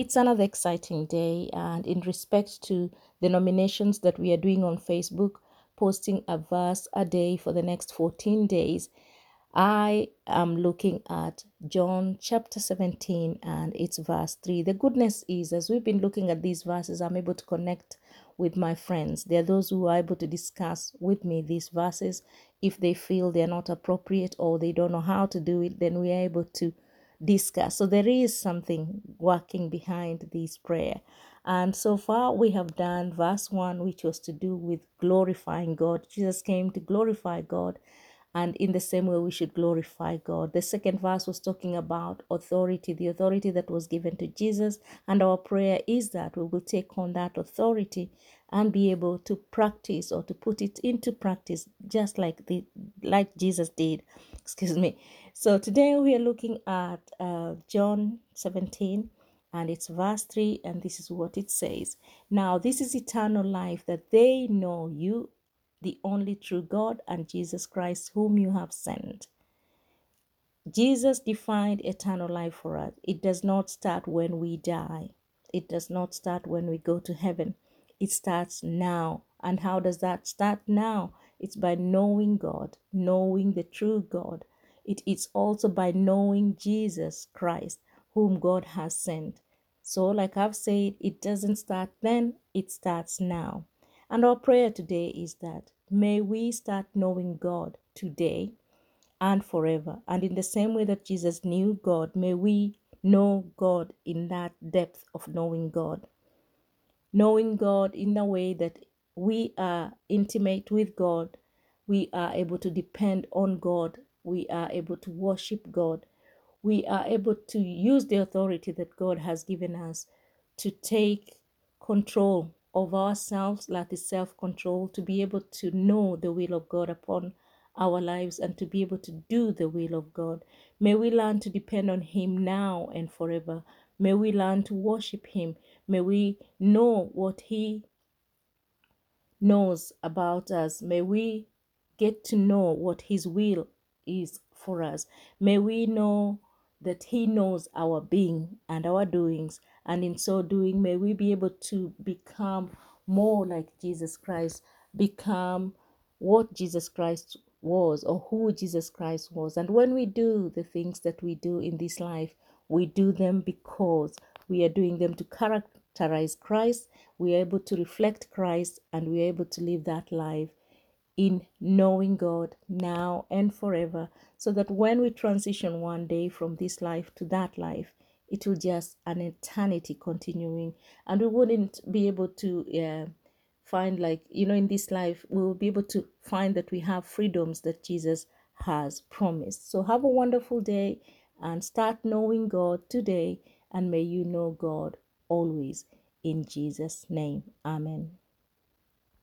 It's another exciting day, and in respect to the nominations that we are doing on Facebook, posting a verse a day for the next 14 days, I am looking at John chapter 17 and it's verse 3. The goodness is, as we've been looking at these verses, I'm able to connect with my friends. There are those who are able to discuss with me these verses. If they feel they're not appropriate or they don't know how to do it, then we are able to discuss. So there is something working behind this prayer. And so far, we have done verse 1, which was to do with glorifying God. Jesus came to glorify God and in the same way we should glorify God. The second verse was talking about authority, the authority that was given to Jesus, and our prayer is that we will take on that authority and be able to practice or to put it into practice just like the like Jesus did. Excuse me. So today we are looking at uh, John 17 and it's verse 3 and this is what it says. Now this is eternal life that they know you the only true God, and Jesus Christ, whom you have sent. Jesus defined eternal life for us. It does not start when we die, it does not start when we go to heaven. It starts now. And how does that start now? It's by knowing God, knowing the true God. It is also by knowing Jesus Christ, whom God has sent. So, like I've said, it doesn't start then, it starts now. And our prayer today is that may we start knowing God today and forever. And in the same way that Jesus knew God, may we know God in that depth of knowing God. Knowing God in a way that we are intimate with God, we are able to depend on God, we are able to worship God, we are able to use the authority that God has given us to take control of ourselves, that is self control, to be able to know the will of God upon our lives and to be able to do the will of God. May we learn to depend on Him now and forever. May we learn to worship Him. May we know what He knows about us. May we get to know what His will is for us. May we know that He knows our being and our doings, and in so doing, may we be able to become more like Jesus Christ, become what Jesus Christ was or who Jesus Christ was. And when we do the things that we do in this life, we do them because we are doing them to characterize Christ, we are able to reflect Christ, and we are able to live that life in knowing God now and forever, so that when we transition one day from this life to that life, it will just an eternity continuing, and we wouldn't be able to uh, find like you know in this life we will be able to find that we have freedoms that Jesus has promised. So have a wonderful day and start knowing God today, and may you know God always in Jesus' name. Amen.